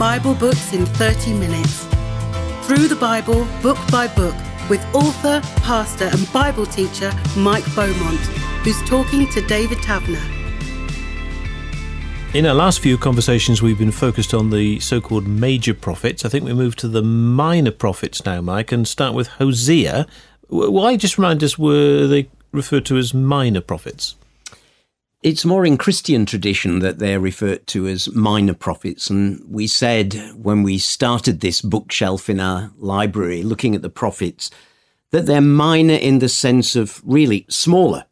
Bible books in 30 minutes. Through the Bible, book by book, with author, pastor, and Bible teacher Mike Beaumont, who's talking to David Tavner. In our last few conversations, we've been focused on the so called major prophets. I think we move to the minor prophets now, Mike, and start with Hosea. Why, just remind us, were they referred to as minor prophets? It's more in Christian tradition that they're referred to as minor prophets. And we said when we started this bookshelf in our library, looking at the prophets, that they're minor in the sense of really smaller.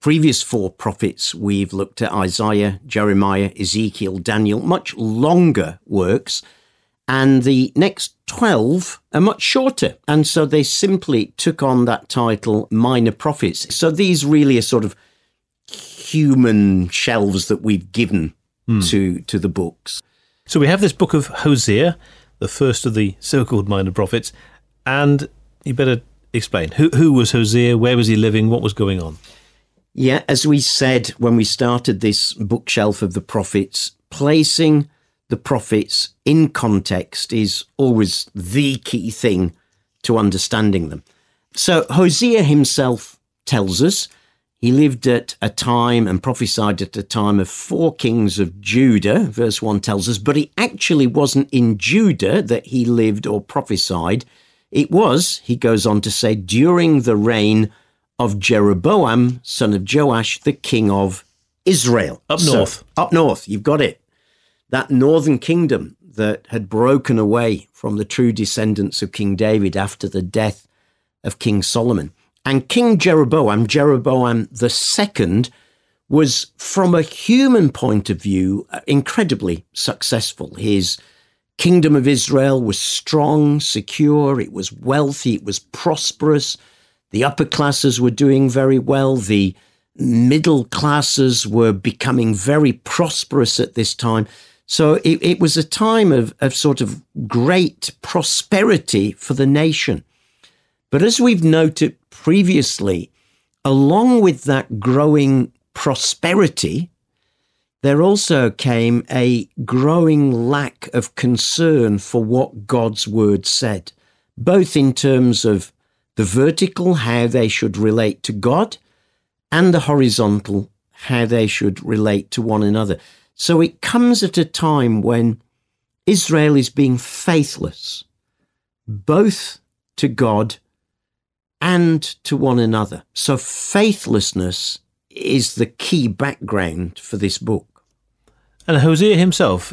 Previous four prophets, we've looked at Isaiah, Jeremiah, Ezekiel, Daniel, much longer works. And the next 12 are much shorter. And so they simply took on that title, minor prophets. So these really are sort of human shelves that we've given mm. to to the books. So we have this book of Hosea, the first of the so-called minor prophets, and you better explain who who was Hosea, where was he living, what was going on. Yeah, as we said when we started this bookshelf of the prophets, placing the prophets in context is always the key thing to understanding them. So Hosea himself tells us he lived at a time and prophesied at a time of four kings of Judah, verse 1 tells us, but he actually wasn't in Judah that he lived or prophesied. It was, he goes on to say, during the reign of Jeroboam, son of Joash, the king of Israel. Up north. Up north, you've got it. That northern kingdom that had broken away from the true descendants of King David after the death of King Solomon. And King Jeroboam, Jeroboam second, was from a human point of view uh, incredibly successful. His kingdom of Israel was strong, secure, it was wealthy, it was prosperous. The upper classes were doing very well. The middle classes were becoming very prosperous at this time. So it, it was a time of, of sort of great prosperity for the nation. But as we've noted previously, along with that growing prosperity, there also came a growing lack of concern for what God's word said, both in terms of the vertical, how they should relate to God, and the horizontal, how they should relate to one another. So it comes at a time when Israel is being faithless, both to God and to one another. So faithlessness is the key background for this book. And Hosea himself,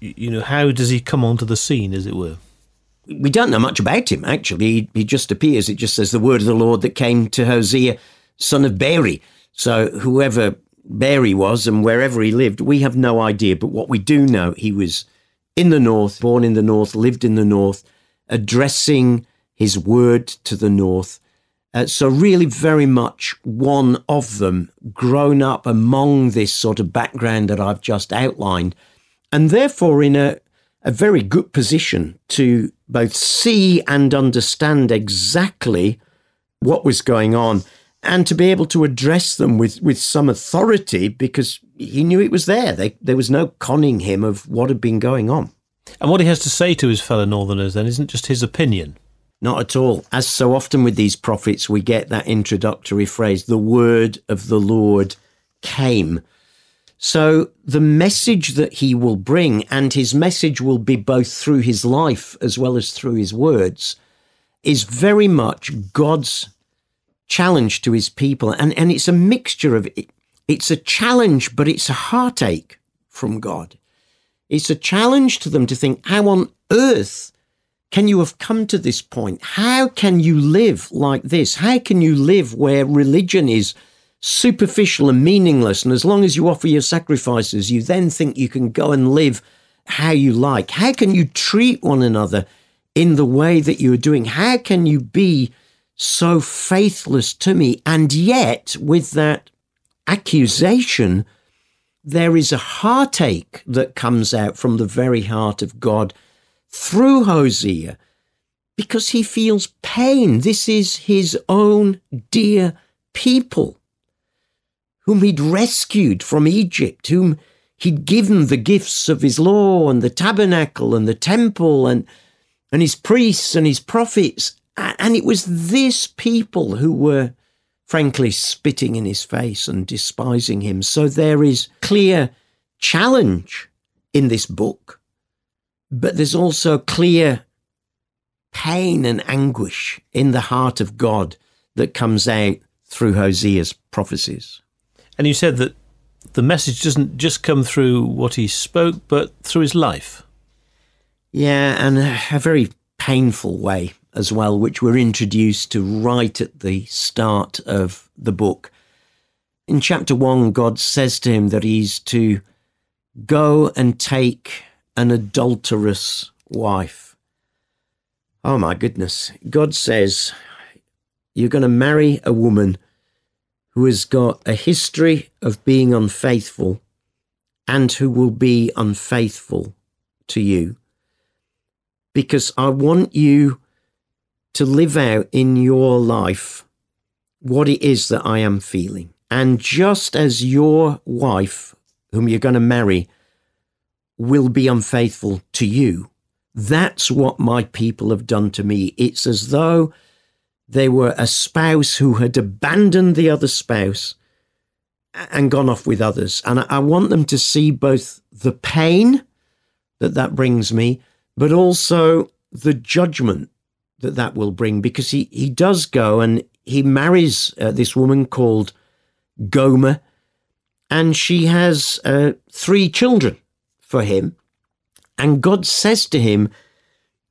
you know, how does he come onto the scene, as it were? We don't know much about him, actually. He, he just appears. It just says the word of the Lord that came to Hosea, son of Beeri. So whoever Beeri was and wherever he lived, we have no idea. But what we do know, he was in the north, born in the north, lived in the north, addressing his word to the north uh, so, really, very much one of them grown up among this sort of background that I've just outlined, and therefore in a, a very good position to both see and understand exactly what was going on and to be able to address them with, with some authority because he knew it was there. They, there was no conning him of what had been going on. And what he has to say to his fellow Northerners then isn't just his opinion. Not at all. As so often with these prophets, we get that introductory phrase, the word of the Lord came. So the message that he will bring, and his message will be both through his life as well as through his words, is very much God's challenge to his people. And, and it's a mixture of it. It's a challenge, but it's a heartache from God. It's a challenge to them to think, how on earth can you have come to this point? How can you live like this? How can you live where religion is superficial and meaningless? And as long as you offer your sacrifices, you then think you can go and live how you like? How can you treat one another in the way that you're doing? How can you be so faithless to me? And yet, with that accusation, there is a heartache that comes out from the very heart of God through Hosea because he feels pain. This is his own dear people whom he'd rescued from Egypt, whom he'd given the gifts of his law and the tabernacle and the temple and, and his priests and his prophets. And it was this people who were, frankly, spitting in his face and despising him. So there is clear challenge in this book, but there's also clear pain and anguish in the heart of God that comes out through Hosea's prophecies. And you said that the message doesn't just come through what he spoke, but through his life. Yeah, and a very painful way as well, which we're introduced to right at the start of the book. In chapter one, God says to him that he's to go and take an adulterous wife. Oh my goodness. God says, You're going to marry a woman who has got a history of being unfaithful and who will be unfaithful to you. Because I want you to live out in your life what it is that I am feeling. And just as your wife, whom you're going to marry, will be unfaithful to you, that's what my people have done to me. It's as though they were a spouse who had abandoned the other spouse and gone off with others. And I want them to see both the pain that that brings me, but also the judgment that that will bring, because he, he does go and he marries uh, this woman called Gomer, and she has uh, three children for him. And God says to him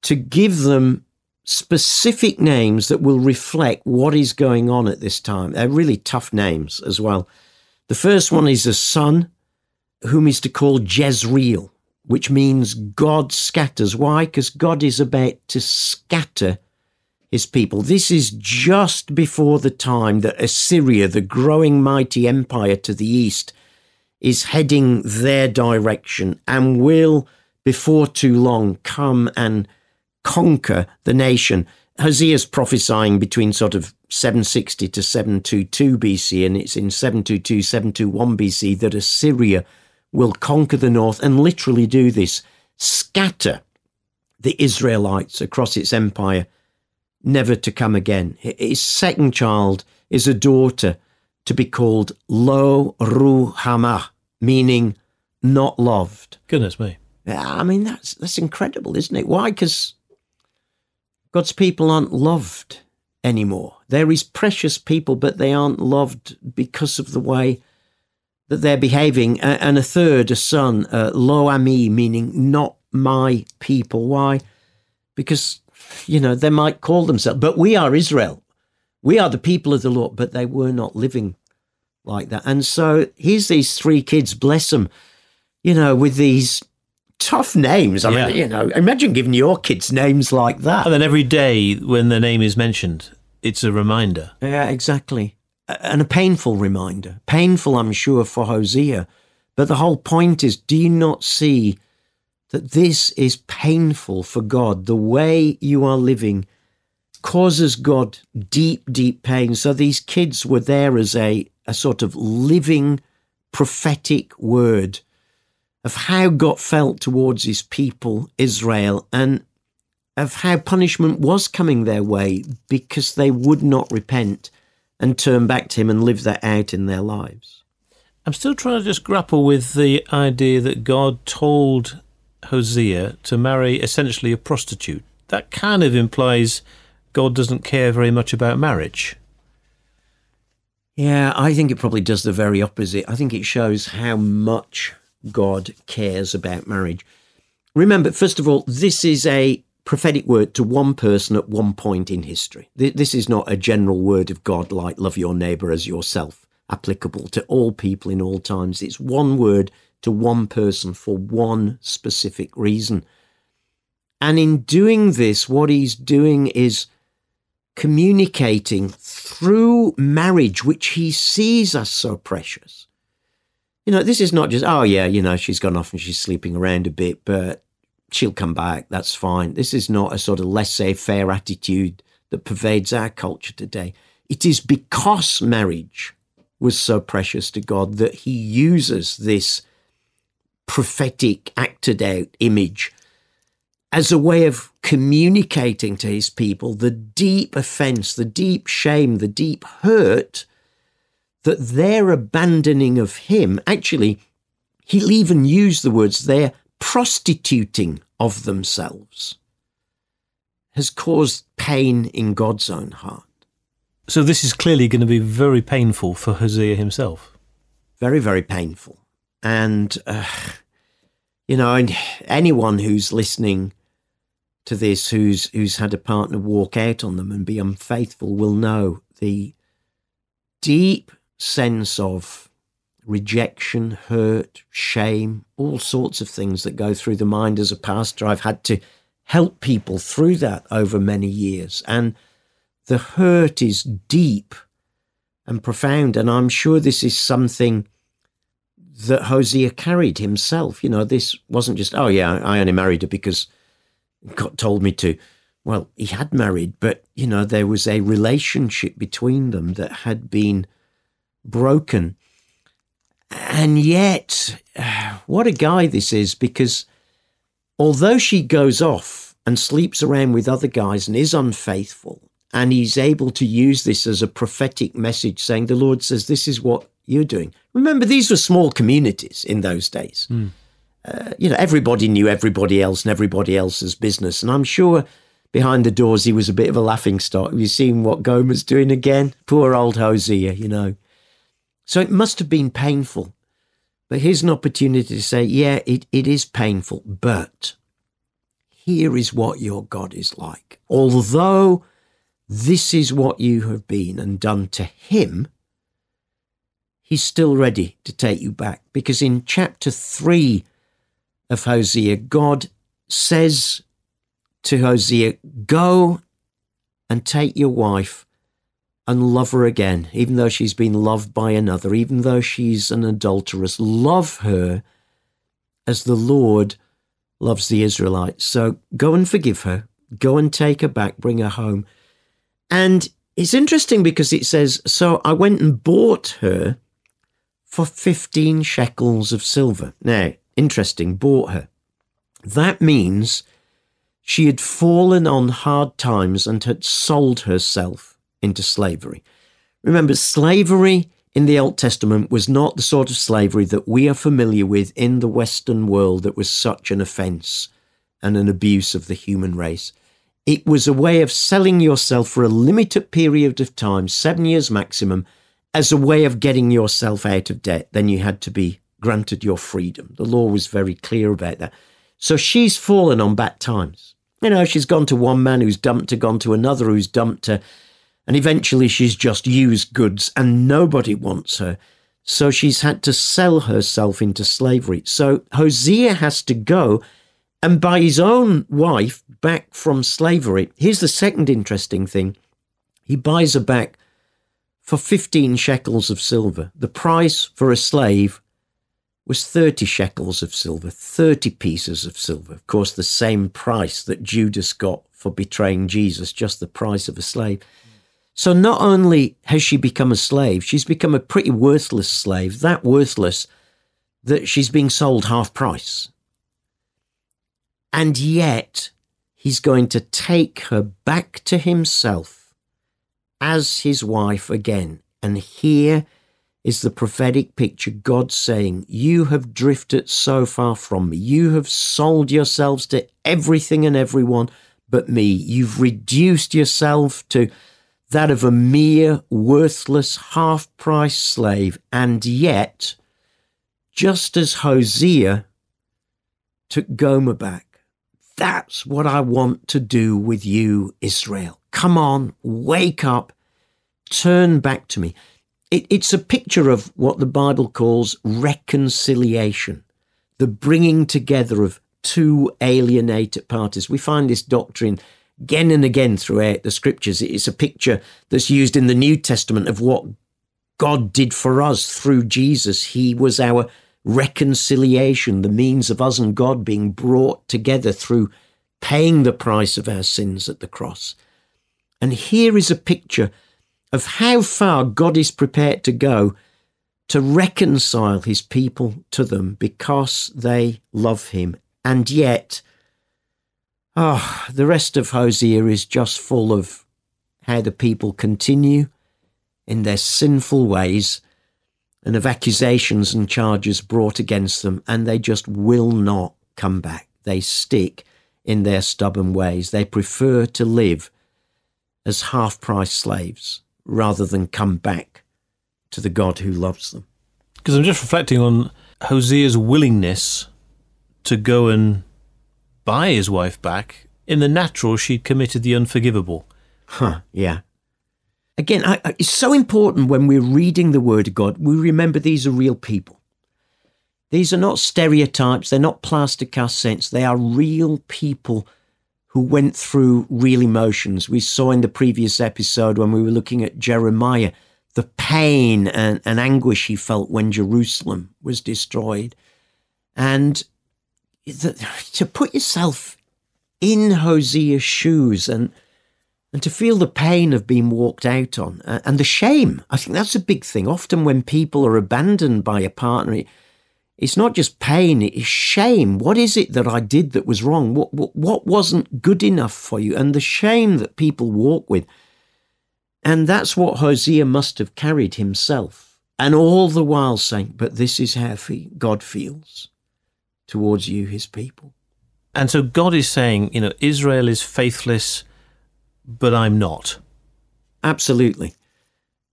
to give them specific names that will reflect what is going on at this time. They're really tough names as well. The first one is a son whom is to call Jezreel, which means God scatters. Why? Because God is about to scatter his people. This is just before the time that Assyria, the growing mighty empire to the east, is heading their direction and will, before too long, come and conquer the nation. Hosea's prophesying between sort of 760 to 722 BC, and it's in 722, 721 BC that Assyria will conquer the north and literally do this scatter the Israelites across its empire, never to come again. His second child is a daughter to be called Lo Ruhamah, meaning not loved. Goodness me. I mean, that's, that's incredible, isn't it? Why? Because God's people aren't loved anymore. They're his precious people, but they aren't loved because of the way that they're behaving. And a third, a son, uh, lo ami, meaning not my people. Why? Because, you know, they might call themselves, but we are Israel. We are the people of the Lord, but they were not living like that. And so here's these three kids, bless them, you know, with these tough names. I yeah. mean, you know, imagine giving your kids names like that. And then every day when the name is mentioned, it's a reminder. Yeah, exactly. And a painful reminder. Painful, I'm sure, for Hosea. But the whole point is do you not see that this is painful for God? The way you are living causes God deep, deep pain. So these kids were there as a, a sort of living prophetic word of how God felt towards his people, Israel, and of how punishment was coming their way because they would not repent and turn back to him and live that out in their lives. I'm still trying to just grapple with the idea that God told Hosea to marry essentially a prostitute. That kind of implies God doesn't care very much about marriage. Yeah, I think it probably does the very opposite. I think it shows how much God cares about marriage. Remember, first of all, this is a prophetic word to one person at one point in history. This is not a general word of God like love your neighbor as yourself, applicable to all people in all times. It's one word to one person for one specific reason. And in doing this, what he's doing is communicating through marriage, which he sees as so precious you know, this is not just, oh, yeah, you know, she's gone off and she's sleeping around a bit, but she'll come back. That's fine. This is not a sort of laissez faire attitude that pervades our culture today. It is because marriage was so precious to God that he uses this prophetic, acted out image as a way of communicating to his people the deep offense, the deep shame, the deep hurt that their abandoning of him, actually, he'll even use the words, their prostituting of themselves, has caused pain in God's own heart. So this is clearly going to be very painful for Hosea himself. Very, very painful. And, uh, you know, and anyone who's listening to this who's who's had a partner walk out on them and be unfaithful will know the deep sense of rejection, hurt, shame, all sorts of things that go through the mind as a pastor. I've had to help people through that over many years. And the hurt is deep and profound. And I'm sure this is something that Hosea carried himself. You know, this wasn't just, oh, yeah, I only married her because God told me to. Well, he had married, but, you know, there was a relationship between them that had been broken. And yet, what a guy this is because although she goes off and sleeps around with other guys and is unfaithful, and he's able to use this as a prophetic message saying, The Lord says, This is what you're doing. Remember, these were small communities in those days. Mm. Uh, you know, everybody knew everybody else and everybody else's business. And I'm sure behind the doors he was a bit of a laughing stock. Have you seen what Gomer's doing again? Poor old Hosea, you know. So it must have been painful. But here's an opportunity to say, yeah, it, it is painful, but here is what your God is like. Although this is what you have been and done to him, he's still ready to take you back. Because in chapter 3 of Hosea, God says to Hosea, Go and take your wife and love her again, even though she's been loved by another, even though she's an adulteress. Love her as the Lord loves the Israelites. So go and forgive her, go and take her back, bring her home. And it's interesting because it says, So I went and bought her for 15 shekels of silver. Now, interesting, bought her. That means she had fallen on hard times and had sold herself into slavery. Remember, slavery in the Old Testament was not the sort of slavery that we are familiar with in the Western world that was such an offense and an abuse of the human race. It was a way of selling yourself for a limited period of time, seven years maximum, as a way of getting yourself out of debt. Then you had to be granted your freedom. The law was very clear about that. So she's fallen on bad times. You know, she's gone to one man who's dumped her, gone to another who's dumped her, and eventually she's just used goods and nobody wants her. So she's had to sell herself into slavery. So Hosea has to go and buy his own wife back from slavery. Here's the second interesting thing he buys her back for 15 shekels of silver. The price for a slave was 30 shekels of silver, 30 pieces of silver. Of course, the same price that Judas got for betraying Jesus, just the price of a slave. So not only has she become a slave, she's become a pretty worthless slave, that worthless that she's being sold half price. And yet, he's going to take her back to himself as his wife again. And here is the prophetic picture God saying, You have drifted so far from me. You have sold yourselves to everything and everyone but me. You've reduced yourself to that of a mere worthless half price slave. And yet, just as Hosea took Gomer back, that's what I want to do with you, Israel. Come on, wake up, turn back to me. It, it's a picture of what the Bible calls reconciliation, the bringing together of two alienated parties. We find this doctrine again and again throughout the scriptures. It's a picture that's used in the New Testament of what God did for us through Jesus. He was our reconciliation, the means of us and God being brought together through paying the price of our sins at the cross. And here is a picture of how far God is prepared to go to reconcile his people to them because they love him. And yet, ah, oh, the rest of Hosea is just full of how the people continue in their sinful ways and of accusations and charges brought against them, and they just will not come back. They stick in their stubborn ways. They prefer to live as half price slaves rather than come back to the God who loves them. Because I'm just reflecting on Hosea's willingness to go and buy his wife back. In the natural, she'd committed the unforgivable. Huh, yeah. Again, I, I, it's so important when we're reading the Word of God, we remember these are real people. These are not stereotypes, they're not plaster cast saints, they are real people who went through real emotions. We saw in the previous episode when we were looking at Jeremiah the pain and, and anguish he felt when Jerusalem was destroyed. And the, to put yourself in Hosea's shoes and and to feel the pain of being walked out on uh, and the shame. I think that's a big thing. Often when people are abandoned by a partner, it's not just pain, it's shame. What is it that I did that was wrong? What, what, what wasn't good enough for you? And the shame that people walk with. And that's what Hosea must have carried himself. And all the while saying, but this is how God feels towards you, his people. And so God is saying, you know, Israel is faithless but I'm not. Absolutely.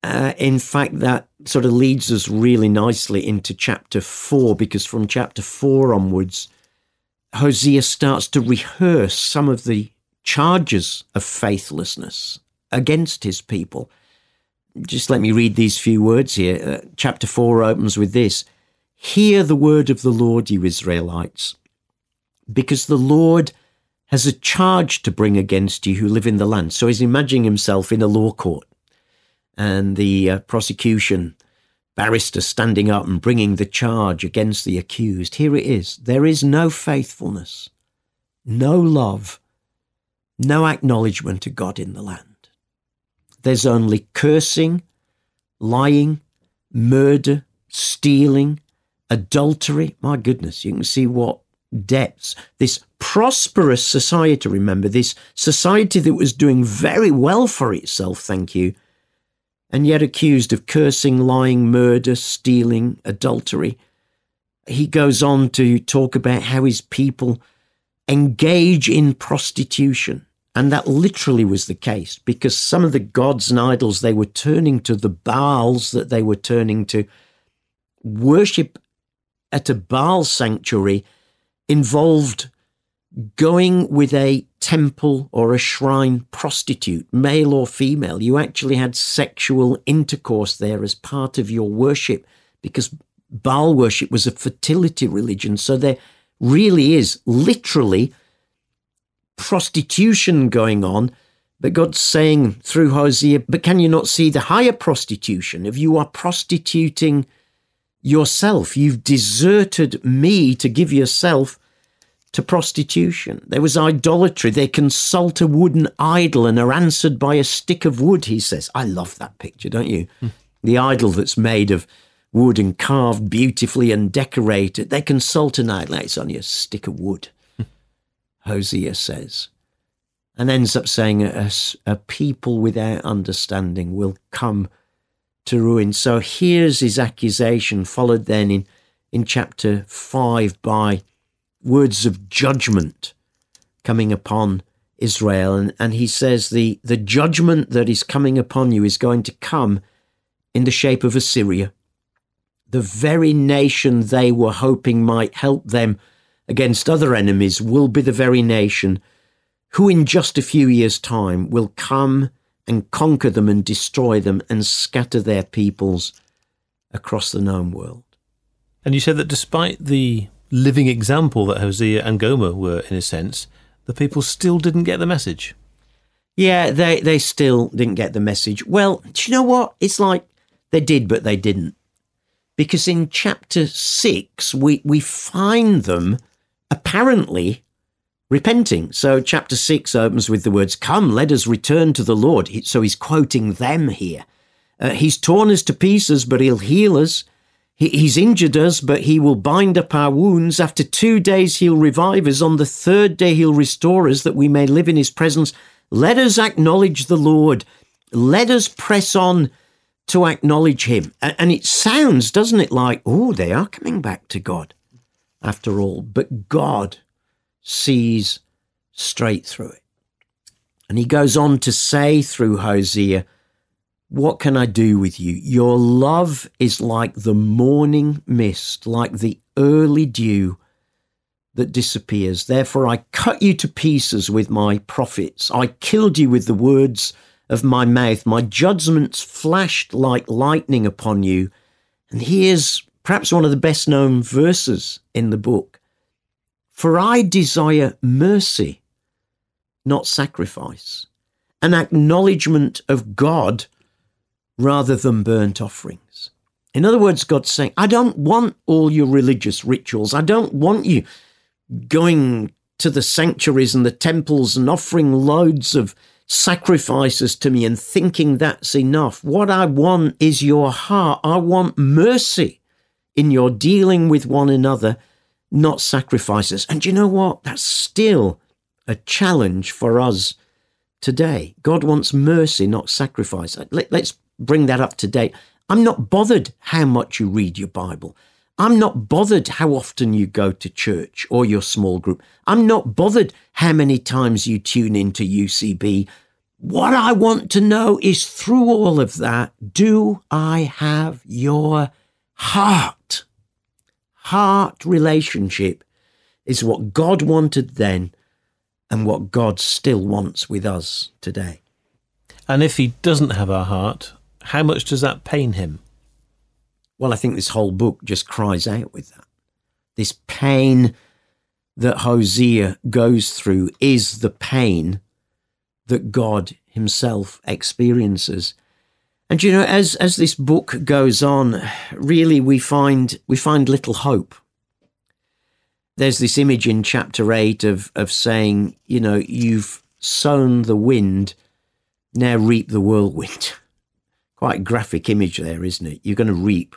Uh, in fact, that sort of leads us really nicely into chapter four, because from chapter four onwards, Hosea starts to rehearse some of the charges of faithlessness against his people. Just let me read these few words here. Uh, chapter 4 opens with this Hear the word of the Lord, you Israelites, because the Lord has a charge to bring against you who live in the land. So he's imagining himself in a law court and the uh, prosecution barrister standing up and bringing the charge against the accused. Here it is. There is no faithfulness, no love, no acknowledgement of God in the land. There's only cursing, lying, murder, stealing, adultery. My goodness, you can see what depths This prosperous society, remember, this society that was doing very well for itself, thank you, and yet accused of cursing, lying, murder, stealing, adultery. He goes on to talk about how his people engage in prostitution. And that literally was the case because some of the gods and idols they were turning to, the Baals that they were turning to, worship at a Baal sanctuary involved going with a temple or a shrine prostitute, male or female. You actually had sexual intercourse there as part of your worship because Baal worship was a fertility religion. So there really is literally prostitution going on. But God's saying through Hosea, but can you not see the higher prostitution? If you are prostituting yourself, you've deserted me to give yourself to prostitution. There was idolatry. They consult a wooden idol and are answered by a stick of wood, he says. I love that picture, don't you? Mm. The idol that's made of wood and carved beautifully and decorated. They consult an idol. It's only a stick of wood, mm. Hosea says. And ends up saying a, a people without understanding will come to ruin. So here's his accusation, followed then in, in chapter 5 by words of judgment coming upon Israel. And, and he says the, the judgment that is coming upon you is going to come in the shape of Assyria, the very nation they were hoping might help them against other enemies will be the very nation who, in just a few years' time, will come and conquer them and destroy them and scatter their peoples across the known world. And you said that despite the living example that Hosea and Gomer were, in a sense, the people still didn't get the message. Yeah, they, they still didn't get the message. Well, do you know what? It's like they did, but they didn't. Because in chapter six, we, we find them apparently repenting. So chapter six opens with the words, Come, let us return to the Lord. So he's quoting them here. Uh, he's torn us to pieces, but he'll heal us He's injured us, but he will bind up our wounds. After two days, he'll revive us. On the third day, he'll restore us that we may live in his presence. Let us acknowledge the Lord. Let us press on to acknowledge him. And it sounds, doesn't it, like, oh, they are coming back to God after all. But God sees straight through it. And he goes on to say through Hosea, what can I do with you? Your love is like the morning mist, like the early dew that disappears. Therefore, I cut you to pieces with my prophets. I killed you with the words of my mouth. My judgments flashed like lightning upon you. And here's perhaps one of the best known verses in the book For I desire mercy, not sacrifice, an acknowledgement of God rather than burnt offerings. In other words, God's saying, I don't want all your religious rituals. I don't want you going to the sanctuaries and the temples and offering loads of sacrifices to me and thinking that's enough. What I want is your heart. I want mercy in your dealing with one another, not sacrifices. And you know what? That's still a challenge for us today. God wants mercy, not sacrifice. Let, us bring that up to date. I'm not bothered how much you read your Bible. I'm not bothered how often you go to church or your small group. I'm not bothered how many times you tune into UCB. What I want to know is through all of that, do I have your heart? Heart relationship is what God wanted then and what God still wants with us today. And if He doesn't have our heart, how much does that pain him? Well, I think this whole book just cries out with that. This pain that Hosea goes through is the pain that God himself experiences. And you know, as as this book goes on, really we find we find little hope. There's this image in chapter eight of of saying, you know, you've sown the wind, now reap the whirlwind. quite graphic image there, isn't it? You're going to reap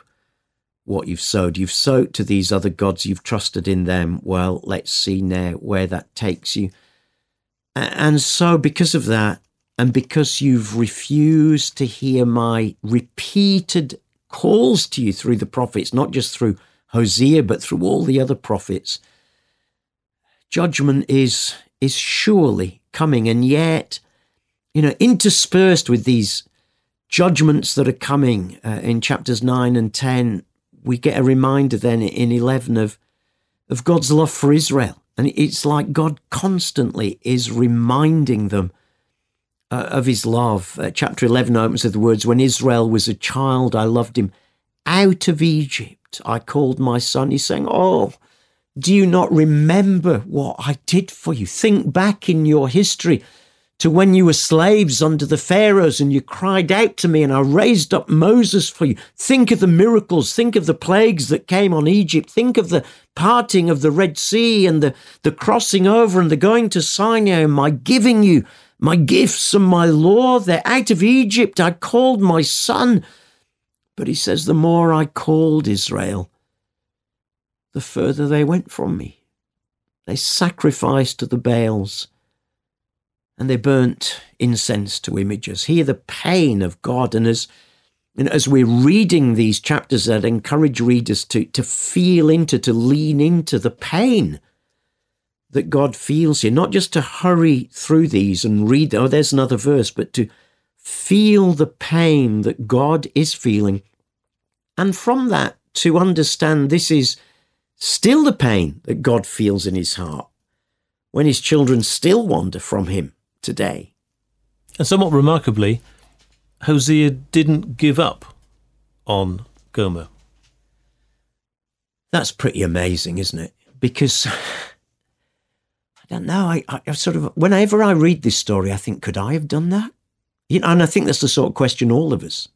what you've sowed. You've sowed to these other gods, you've trusted in them. Well, let's see now where that takes you. And so, because of that, and because you've refused to hear my repeated calls to you through the prophets, not just through Hosea, but through all the other prophets, judgment is, is surely coming. And yet, you know, interspersed with these judgments that are coming uh, in chapters 9 and 10, we get a reminder then in 11 of, of God's love for Israel. And it's like God constantly is reminding them uh, of his love. Uh, chapter 11 opens with the words When Israel was a child, I loved him. Out of Egypt, I called my son. He's saying, Oh, do you not remember what I did for you? Think back in your history to when you were slaves under the Pharaohs and you cried out to me and I raised up Moses for you. Think of the miracles. Think of the plagues that came on Egypt. Think of the parting of the Red Sea and the, the crossing over and the going to Sinai and my giving you my gifts and my law. They're out of Egypt. I called my son. But he says, the more I called Israel, the further they went from me. They sacrificed to the Baals and they burnt incense to images. Hear the pain of God. And as, and as we're reading these chapters, that encourage readers to, to feel into, to lean into the pain that God feels here, not just to hurry through these and read, oh, there's another verse, but to feel the pain that God is feeling. And from that, to understand this is still the pain that God feels in his heart when his children still wander from him today. And somewhat remarkably, Hosea didn't give up on Gomer. That's pretty amazing, isn't it? Because I don't know. I, I sort of whenever I read this story, I think, could I have done that? You know, and I think that's the sort of question all of us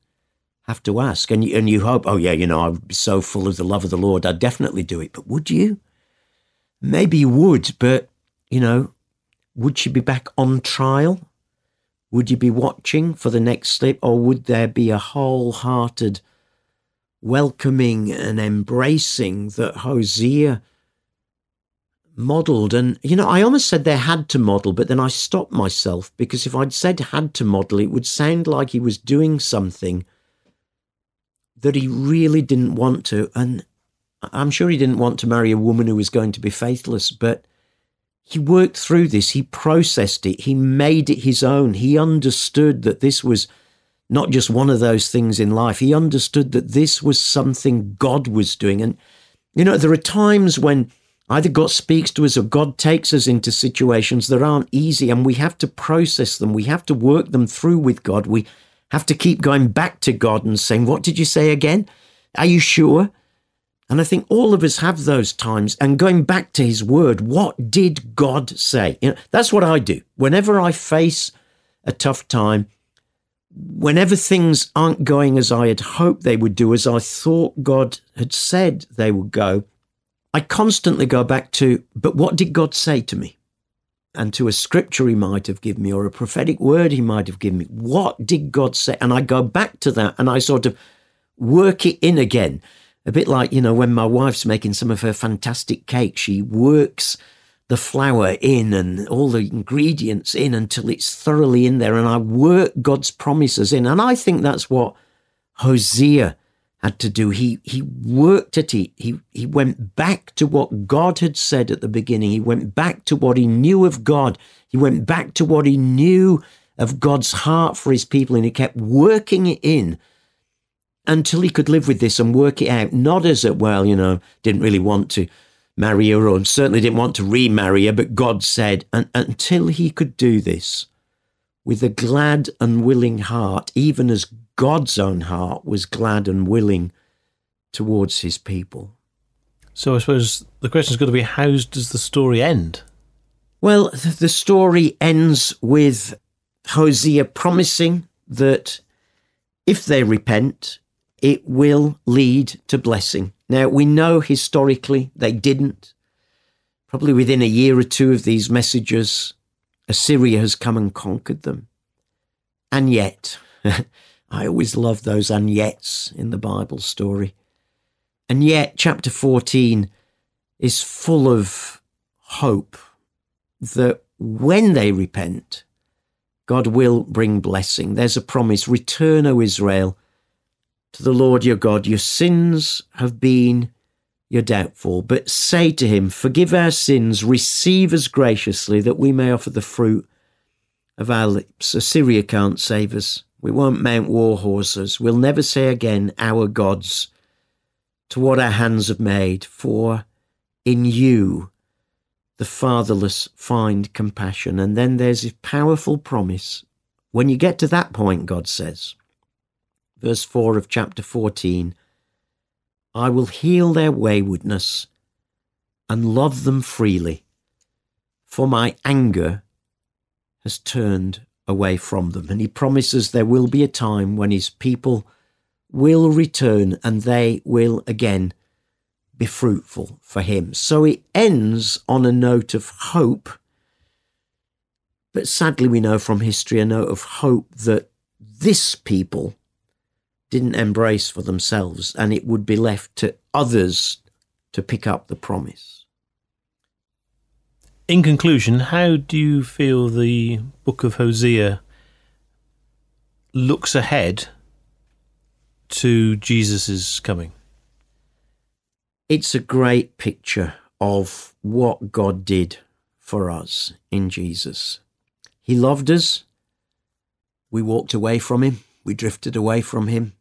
have to ask. And you, and you hope, oh yeah, you know, I'd be so full of the love of the Lord, I'd definitely do it. But would you? Maybe you would, but you know, would she be back on trial? Would you be watching for the next slip, or would there be a wholehearted welcoming and embracing that Hosea modelled. And, you know, I almost said they had to model, but then I stopped myself because if I'd said had to model, it would sound like he was doing something that he really didn't want to. And I'm sure he didn't want to marry a woman who was going to be faithless, but he worked through this. He processed it. He made it his own. He understood that this was not just one of those things in life. He understood that this was something God was doing. And, you know, there are times when Either God speaks to us or God takes us into situations that aren't easy and we have to process them. We have to work them through with God. We have to keep going back to God and saying, What did you say again? Are you sure? And I think all of us have those times and going back to his word, what did God say? You know, that's what I do. Whenever I face a tough time, whenever things aren't going as I had hoped they would do, as I thought God had said they would go, I constantly go back to, but what did God say to me? And to a scripture he might have given me or a prophetic word he might have given me. What did God say? And I go back to that and I sort of work it in again. A bit like, you know, when my wife's making some of her fantastic cake, she works the flour in and all the ingredients in until it's thoroughly in there. And I work God's promises in. And I think that's what Hosea had to do. He he worked at it. He he went back to what God had said at the beginning. He went back to what he knew of God. He went back to what he knew of God's heart for his people, and he kept working it in until he could live with this and work it out. Not as a well, you know, didn't really want to marry her, or certainly didn't want to remarry her, but God said, and until he could do this with a glad and willing heart, even as God's own heart was glad and willing towards his people. So I suppose the question is going to be how does the story end? Well, the story ends with Hosea promising that if they repent, it will lead to blessing. Now, we know historically they didn't. Probably within a year or two of these messages, Assyria has come and conquered them. And yet, I always love those and yets in the Bible story. And yet, chapter 14 is full of hope that when they repent, God will bring blessing. There's a promise Return, O Israel, to the Lord your God. Your sins have been your doubtful, but say to him, Forgive our sins, receive us graciously, that we may offer the fruit of our lips. Assyria can't save us. We won't mount war horses. We'll never say again, our gods, to what our hands have made, for in you the fatherless find compassion. And then there's a powerful promise. When you get to that point, God says, verse 4 of chapter 14, I will heal their waywardness and love them freely, for my anger has turned away from them. And he promises there will be a time when his people will return and they will again be fruitful for him. So it ends on a note of hope. But sadly, we know from history a note of hope that this people didn't embrace for themselves and it would be left to others to pick up the promise. In conclusion, how do you feel the book of Hosea looks ahead to Jesus' coming? It's a great picture of what God did for us in Jesus. He loved us. We walked away from him. We drifted away from him.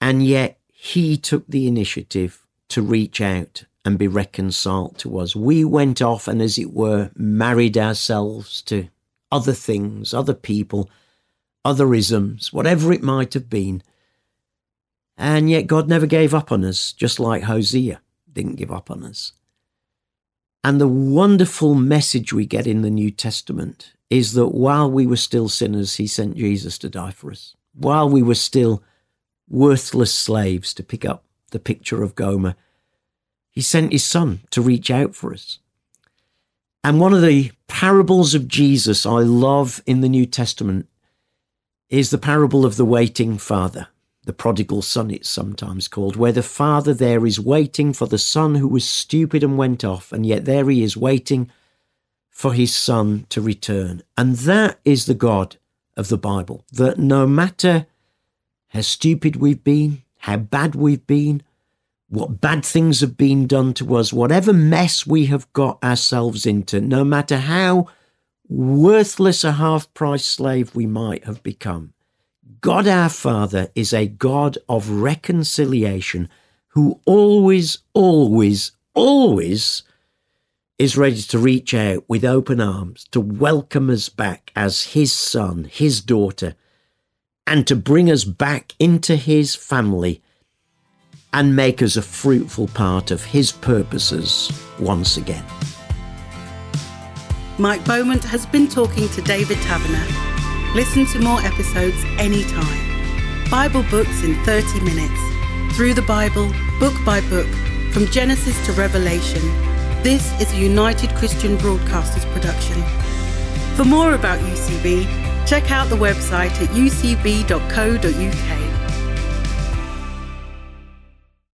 And yet he took the initiative to reach out and be reconciled to us. We went off and, as it were, married ourselves to other things, other people, other isms, whatever it might have been. And yet God never gave up on us, just like Hosea didn't give up on us. And the wonderful message we get in the New Testament is that while we were still sinners, he sent Jesus to die for us. While we were still worthless slaves, to pick up the picture of Gomer, he sent his son to reach out for us. And one of the parables of Jesus I love in the New Testament is the parable of the waiting father. the prodigal son, it's sometimes called, where the father there is waiting for the son who was stupid and went off, and yet there he is waiting for his son to return. And that is the God of the Bible, that no matter how stupid we've been, how bad we've been, what bad things have been done to us, whatever mess we have got ourselves into, no matter how worthless a half price slave we might have become, God our Father is a God of reconciliation who always, always, always is ready to reach out with open arms to welcome us back as his son, his daughter, and to bring us back into his family and make us a fruitful part of his purposes once again. Mike Beaumont has been talking to David Taverner Listen to more episodes anytime. Bible books in 30 minutes. Through the Bible, book by book, from Genesis to Revelation. This is a United Christian Broadcasters production. For more about UCB, check out the website at ucb.co.uk.